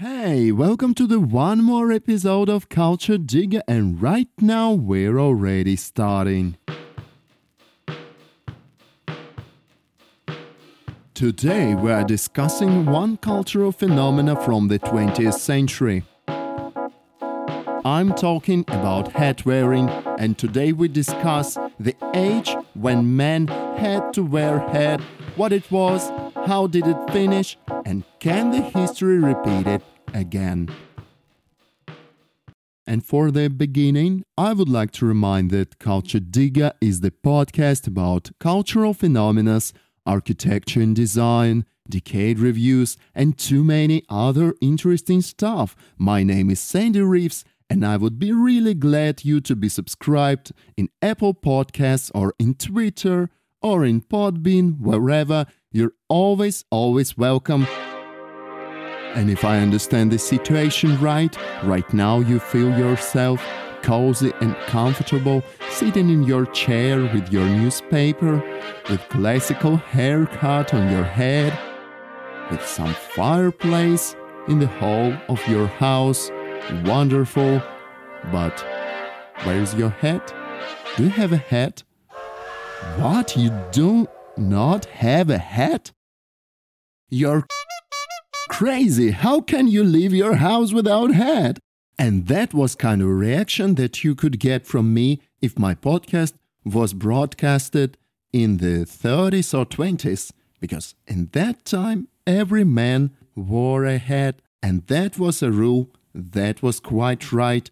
Hey, welcome to the one more episode of Culture Digger, and right now we're already starting. Today we are discussing one cultural phenomena from the 20th century. I'm talking about hat wearing, and today we discuss the age when men had to wear hat, what it was, how did it finish, and can the history repeat it again? And for the beginning, I would like to remind that Culture Digger is the podcast about cultural phenomena, architecture and design, decade reviews, and too many other interesting stuff. My name is Sandy Reeves, and I would be really glad you to be subscribed in Apple Podcasts or in Twitter or in Podbean, wherever. You're always, always welcome. And if I understand the situation right, right now you feel yourself cozy and comfortable sitting in your chair with your newspaper, with classical haircut on your head, with some fireplace in the hall of your house. Wonderful. But where's your hat? Do you have a hat? What? You do not have a hat? You're crazy. How can you leave your house without hat? And that was kind of a reaction that you could get from me if my podcast was broadcasted in the 30s or 20s, because in that time every man wore a hat, and that was a rule that was quite right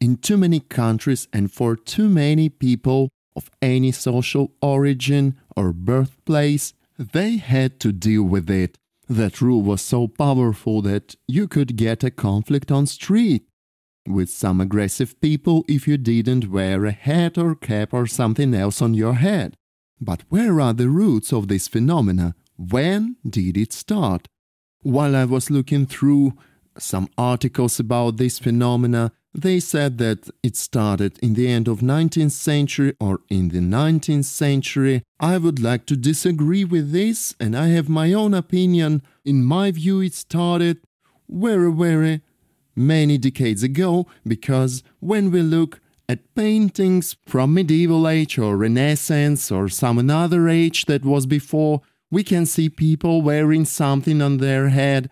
in too many countries and for too many people of any social origin or birthplace. They had to deal with it. That rule was so powerful that you could get a conflict on street with some aggressive people if you didn't wear a hat or cap or something else on your head. But where are the roots of this phenomena? When did it start? While I was looking through some articles about this phenomena, they said that it started in the end of 19th century or in the 19th century. I would like to disagree with this and I have my own opinion. In my view it started very very many decades ago because when we look at paintings from medieval age or renaissance or some another age that was before we can see people wearing something on their head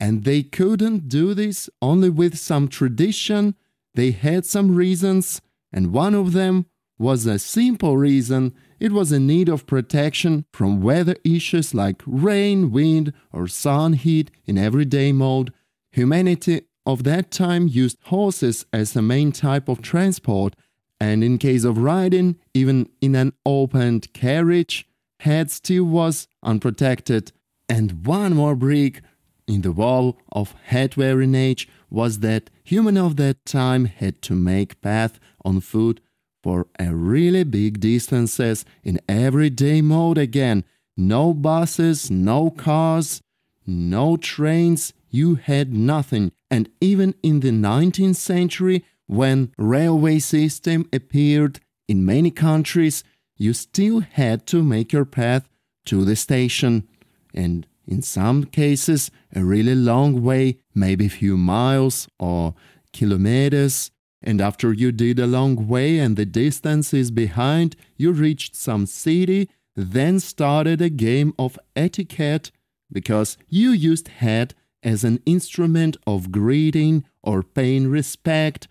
and they couldn't do this only with some tradition. They had some reasons, and one of them was a simple reason it was a need of protection from weather issues like rain, wind, or sun heat in everyday mode. Humanity of that time used horses as the main type of transport, and in case of riding, even in an opened carriage, head still was unprotected. And one more brick in the wall of head wearing age was that human of that time had to make path on foot for a really big distances in everyday mode again. No buses, no cars, no trains, you had nothing. And even in the 19th century, when railway system appeared in many countries, you still had to make your path to the station. And in some cases, a really long way, maybe a few miles or kilometers. And after you did a long way and the distance is behind, you reached some city, then started a game of etiquette because you used hat as an instrument of greeting or paying respect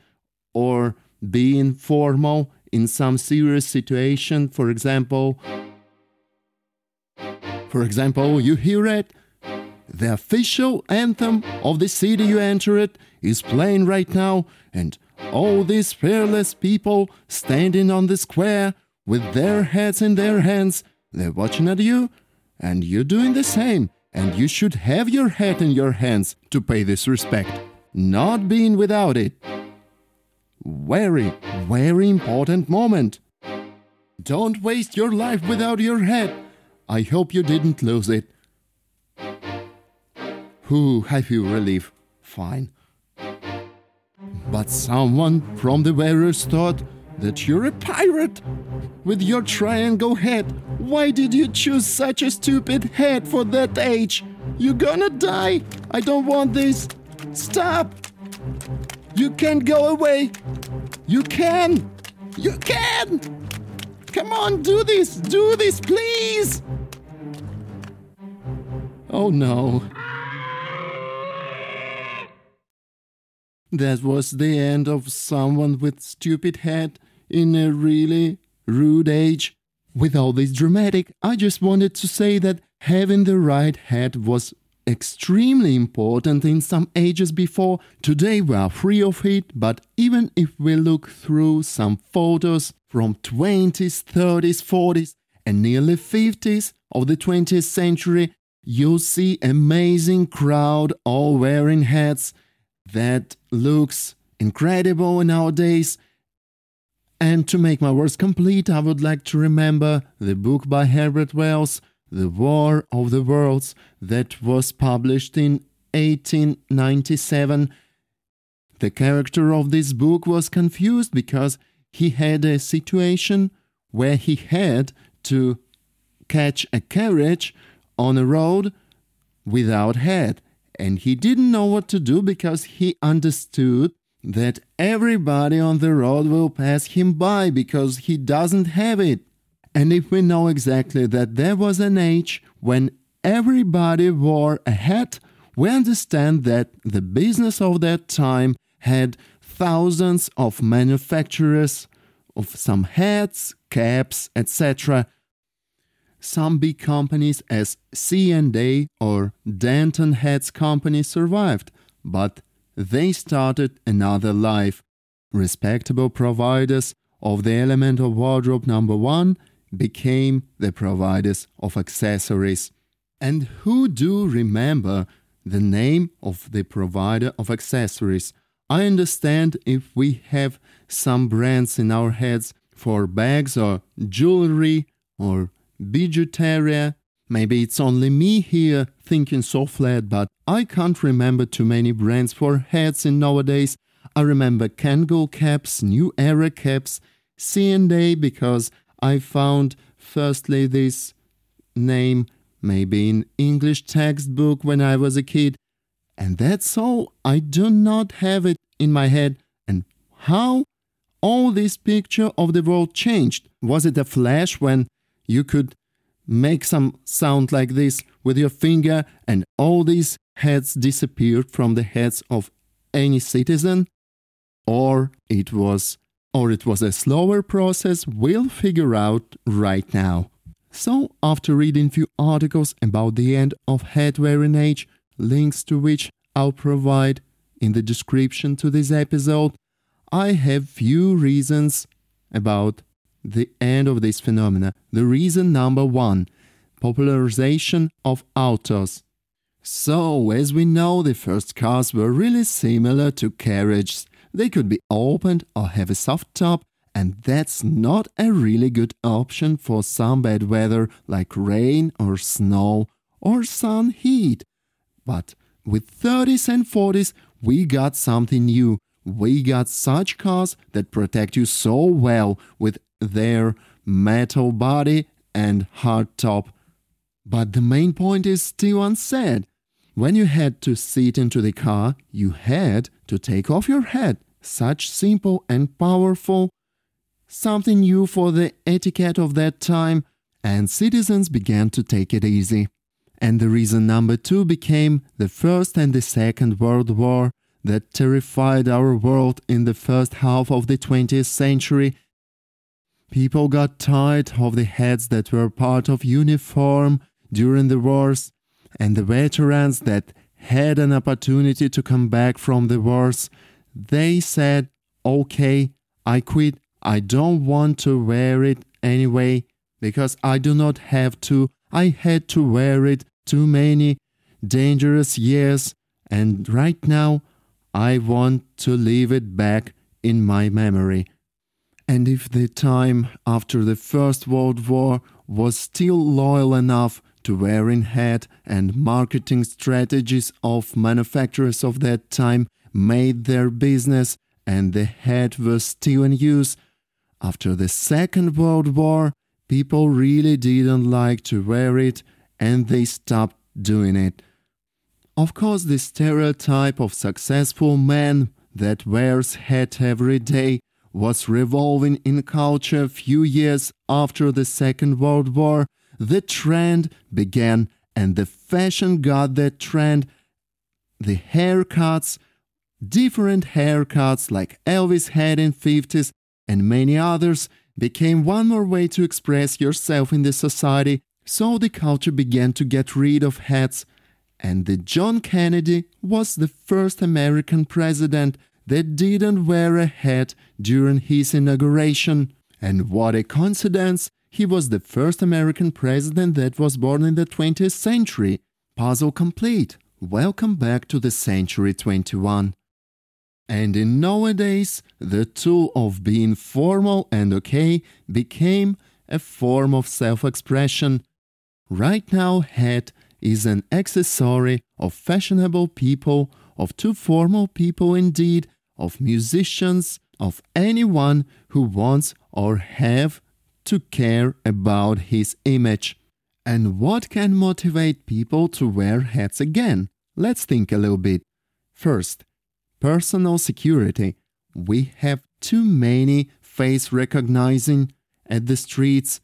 or being formal in some serious situation. For example, for example, you hear it. The official anthem of the city you entered is playing right now, and all these fearless people standing on the square with their heads in their hands, they're watching at you, and you're doing the same. And you should have your head in your hands to pay this respect, not being without it. Very, very important moment. Don't waste your life without your hat. I hope you didn't lose it. Whew, I feel relief. Fine. But someone from the wearers thought that you're a pirate with your triangle head. Why did you choose such a stupid head for that age? You're gonna die. I don't want this. Stop! You can't go away! You can! You can! Come on, do this! Do this, please! Oh no. That was the end of someone with stupid head in a really rude age. With all this dramatic, I just wanted to say that having the right head was extremely important in some ages before. Today we are free of it, but even if we look through some photos from 20s, 30s, 40s, and nearly 50s of the 20th century, you'll see amazing crowd all wearing hats that looks incredible nowadays. And to make my words complete, I would like to remember the book by Herbert Wells, The War of the Worlds, that was published in 1897. The character of this book was confused because he had a situation where he had to catch a carriage on a road without head and he didn't know what to do because he understood that everybody on the road will pass him by because he doesn't have it. And if we know exactly that there was an age when everybody wore a hat, we understand that the business of that time had thousands of manufacturers of some hats, caps, etc some big companies as C&A or Danton Heads Company survived, but they started another life. Respectable providers of the element of wardrobe number one became the providers of accessories. And who do remember the name of the provider of accessories? I understand if we have some brands in our heads for bags or jewelry or bijouteria. Maybe it's only me here thinking so flat, but I can't remember too many brands for hats in nowadays. I remember Kangol caps, New Era caps, C&A because I found firstly this name maybe in English textbook when I was a kid. And that's all. I do not have it in my head. And how all this picture of the world changed? Was it a flash when you could make some sound like this with your finger and all these heads disappeared from the heads of any citizen or it was or it was a slower process. We'll figure out right now. So after reading few articles about the end of head wearing age links to which i'll provide in the description to this episode i have few reasons about the end of this phenomena. The reason number one popularization of autos. So, as we know, the first cars were really similar to carriages. They could be opened or have a soft top, and that's not a really good option for some bad weather like rain or snow or sun heat. But with 30s and 40s, we got something new. We got such cars that protect you so well with their metal body and hard top. But the main point is still unsaid. When you had to sit into the car, you had to take off your hat. Such simple and powerful. Something new for the etiquette of that time, and citizens began to take it easy. And the reason number two became the First and the Second World War that terrified our world in the first half of the 20th century People got tired of the heads that were part of uniform during the wars, and the veterans that had an opportunity to come back from the wars, they said, Okay, I quit. I don't want to wear it anyway because I do not have to. I had to wear it too many dangerous years, and right now I want to leave it back in my memory. And if the time after the First World War was still loyal enough to wearing hat and marketing strategies of manufacturers of that time made their business and the hat was still in use, after the Second World War, people really didn't like to wear it and they stopped doing it. Of course, the stereotype of successful man that wears hat every day was revolving in culture a few years after the Second World War. The trend began and the fashion got that trend. The haircuts, different haircuts like Elvis had in 50s and many others became one more way to express yourself in the society. So the culture began to get rid of hats and the John Kennedy was the first American president that didn't wear a hat during his inauguration. And what a coincidence! He was the first American president that was born in the 20th century. Puzzle complete. Welcome back to the century 21. And in nowadays, the tool of being formal and okay became a form of self expression. Right now, hat is an accessory of fashionable people, of too formal people indeed, of musicians, of anyone who wants or have to care about his image. And what can motivate people to wear hats again? Let's think a little bit. First, personal security. We have too many face recognizing at the streets,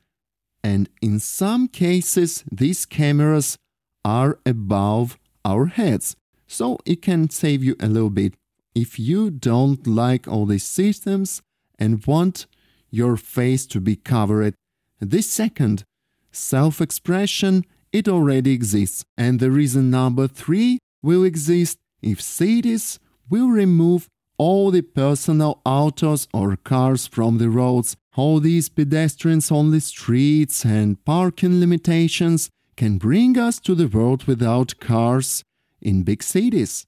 and in some cases, these cameras are above our heads. So it can save you a little bit if you don't like all these systems and want your face to be covered. This second, self expression, it already exists. And the reason number three will exist if cities will remove all the personal autos or cars from the roads, all these pedestrians only streets and parking limitations can bring us to the world without cars in big cities.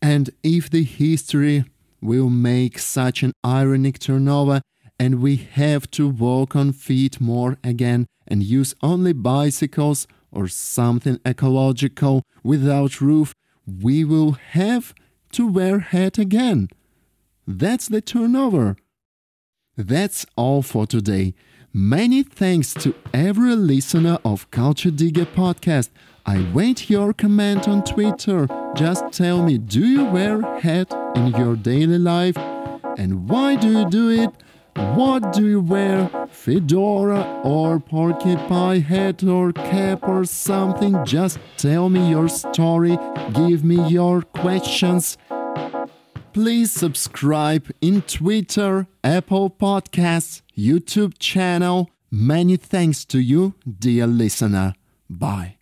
And if the history will make such an ironic turnover and we have to walk on feet more again and use only bicycles or something ecological without roof, we will have to wear hat again. That's the turnover. That's all for today. Many thanks to every listener of Culture Digger podcast. I wait your comment on Twitter. Just tell me, do you wear hat in your daily life? And why do you do it? What do you wear? Fedora or porkpie hat or cap or something? Just tell me your story. Give me your questions. Please subscribe in Twitter, Apple Podcasts, YouTube channel. Many thanks to you, dear listener. Bye.